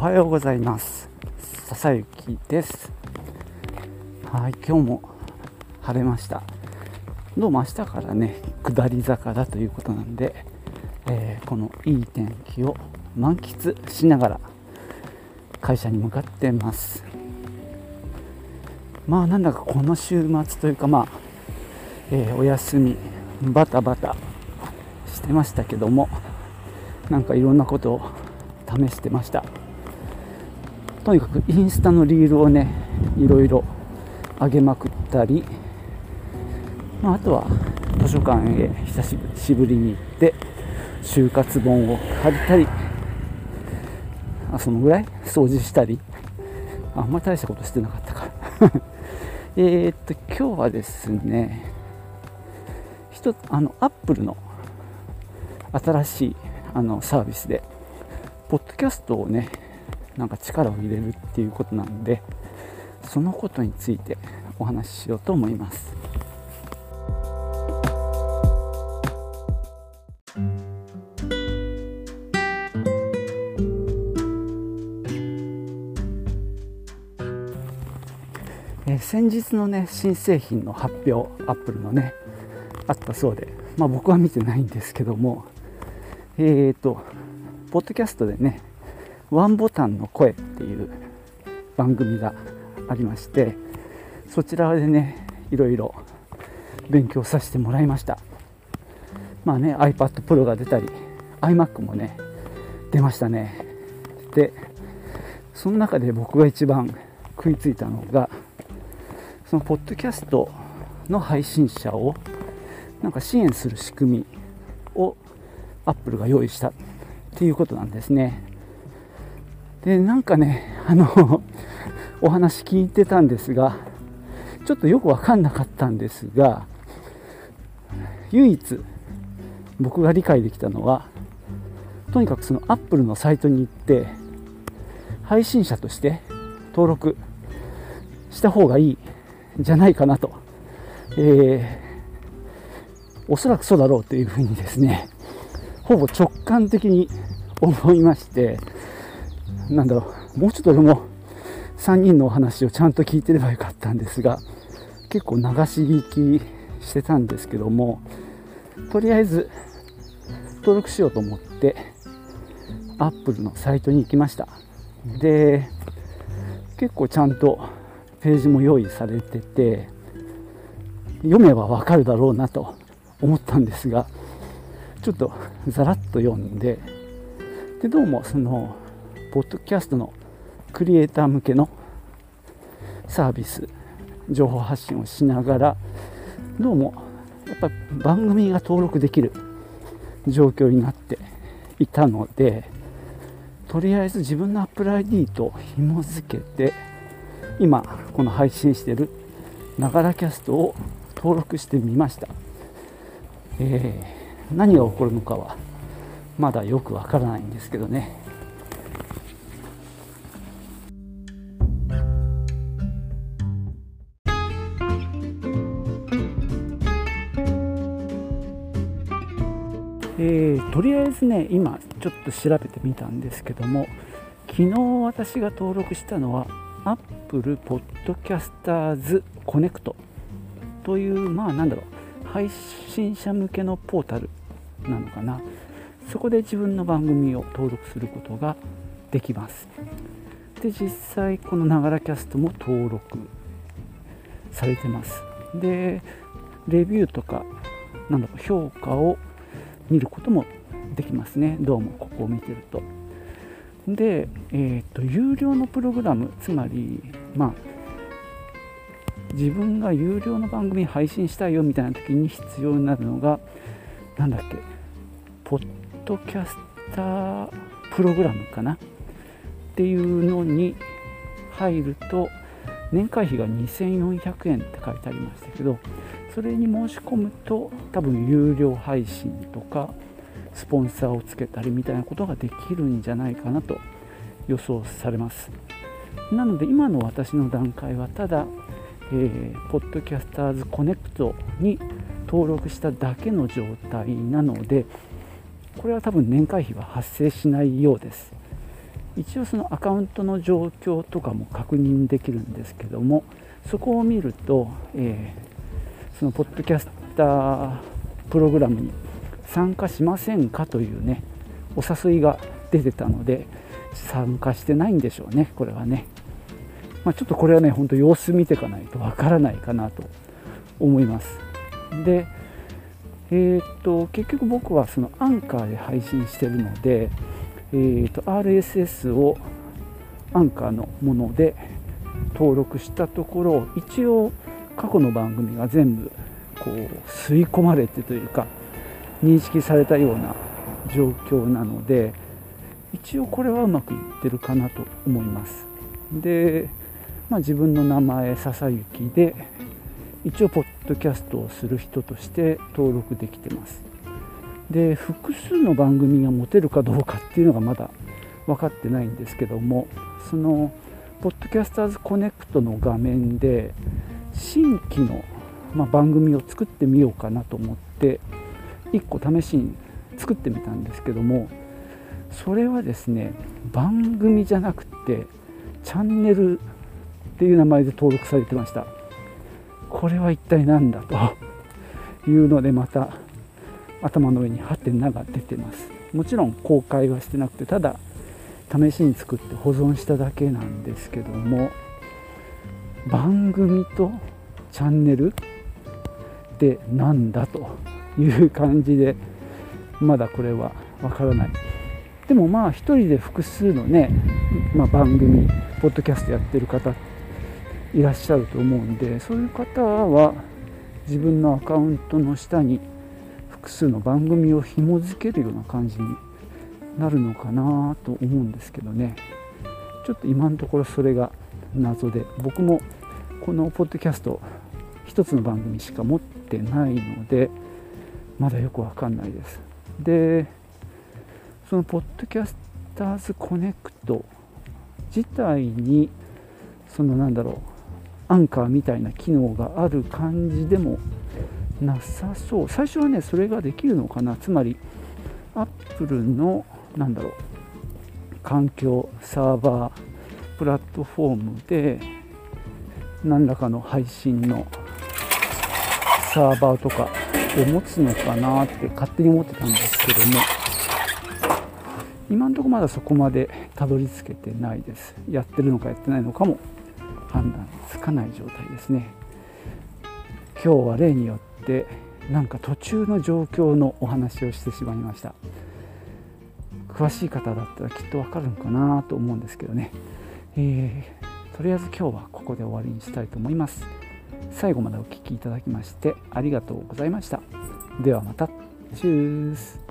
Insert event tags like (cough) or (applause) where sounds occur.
はようございます。笹雪です。はい今日も晴れました。どうも明日からね下り坂だということなんで、えー、このいい天気を満喫しながら会社に向かってます。まあなんだかこの週末というかまあ、えー、お休みバタバタしてましたけどもなんかいろんなことを試してました。とにかくインスタのリールをねいろいろ上げまくったり、まあ、あとは図書館へ久しぶりに行って就活本を借りたりあそのぐらい掃除したりあんまり大したことしてなかったか。(laughs) えっと今日はですね一つあのアップルの新しいあのサービスでポッドキャストをねなんか力を入れるっていうことなんでそのことについてお話ししようと思います。え先日のね新製品の発表アップルのねあったそうで、まあ、僕は見てないんですけどもえっ、ー、とポッドキャストでねワンボタンの声っていう番組がありましてそちらでねいろいろ勉強させてもらいましたまあね iPad Pro が出たり iMac もね出ましたねでその中で僕が一番食いついたのがそのポッドキャストの配信者をなんか支援する仕組みを Apple が用意したっていうことなんですね。で、なんかね、あの (laughs) お話聞いてたんですが、ちょっとよくわかんなかったんですが、唯一僕が理解できたのは、とにかくその Apple のサイトに行って、配信者として登録した方がいいんじゃないかなと、えー、おそらくそうだろうというふうにですね、ほぼ直感的に思いましてなんだろう。もうちょっとでも3人のお話をちゃんと聞いてればよかったんですが結構流し聞きしてたんですけどもとりあえず登録しようと思ってアップルのサイトに行きました。で結構ちゃんとページも用意されてて読めばわかるだろうなと思ったんですがちょっとざらっと読んででどうもそのポッドキャストのクリエイター向けのサービス情報発信をしながらどうもやっぱ番組が登録できる状況になっていたのでとりあえず自分の Apple ID と紐付けて今この配信してるながらキャストを登録してみました、えー、何が起こるのかはまだよくわからないんですけどね。えー、とりあえずね今ちょっと調べてみたんですけども昨日私が登録したのは Apple Podcasters Connect というまあなんだろう配信者向けのポータルなのかな。そこで自分の番組を登録することができます。で実際このながらキャストも登録されてます。でレビューとかなんだろう評価を見ることもできますね。どうもここを見てると。で、えーと、有料のプログラムつまりまあ自分が有料の番組配信したいよみたいな時に必要になるのが何だっけポッドキャスタープログラムかな？っていうのに入ると年会費が2400円って書いてありましたけどそれに申し込むと多分有料配信とかスポンサーをつけたりみたいなことができるんじゃないかなと予想されます。なので今の私の段階はただ、えー、ポッドキャスターズコネクトに登録しただけの状態なのでこれは多分年会費は発生しないようです。一応そのアカウントの状況とかも確認できるんですけどもそこを見ると、えー、そのポッドキャスタープログラムに参加しませんかというねお誘いが出てたので参加してないんでしょうねこれはね、まあ、ちょっとこれはねほんと様子見ていかないとわからないかなと思います。でえーと、結局僕はそのアンカーで配信してるので、えーと、RSS をアンカーのもので登録したところ一応過去の番組が全部こう吸い込まれてというか認識されたような状況なので一応これはうまくいってるかなと思います。で、まあ、自分の名前笹雪で一応ポッドキャストをする人として登録できてます。で複数の番組が持てるかどうかっていうのがまだ分かってないんですけどもそのポッドキャスターズコネクトの画面で新規の、ま、番組を作ってみようかなと思って1個試しに作ってみたんですけどもそれはですね番組じゃなくてチャンネルっていう名前で登録されてました。これは一体何だというのでまた頭の上にハテナが出てます。もちろん公開はしてなくてただ試しに作って保存しただけなんですけども番組とチャンネルって何だという感じでまだこれはわからない。でもまあ一人で複数のね、まあ、番組ポッドキャストやってる方いらっしゃると思うんでそういう方は自分のアカウントの下に複数の番組を紐付けるような感じになるのかなと思うんですけどね。ちょっと今のところそれが謎で僕もこのポッドキャスト1つの番組しか持ってないのでまだよくわかんないです。でそのポッドキャスターズコネクト自体にそのなんだろうアンカーみたいな機能がある感じでもなさそう。最初はねそれができるのかな。つまりアップルのなんだろう環境サーバープラットフォームで何らかの配信のサーバーとかを持つのかなって勝手に思ってたんですけども今んとこまだそこまでたどり着けてないです。やってるのかやってないのかも判断つかない状態ですね。今日は例によってなんか途中の状況のお話をしてしまいました。詳しい方だったらきっとわかるのかなと思うんですけどね、えー、とりあえず今日はここで終わりにしたいと思います。最後までお聴きいただきましてありがとうございました。ではまた。チュース。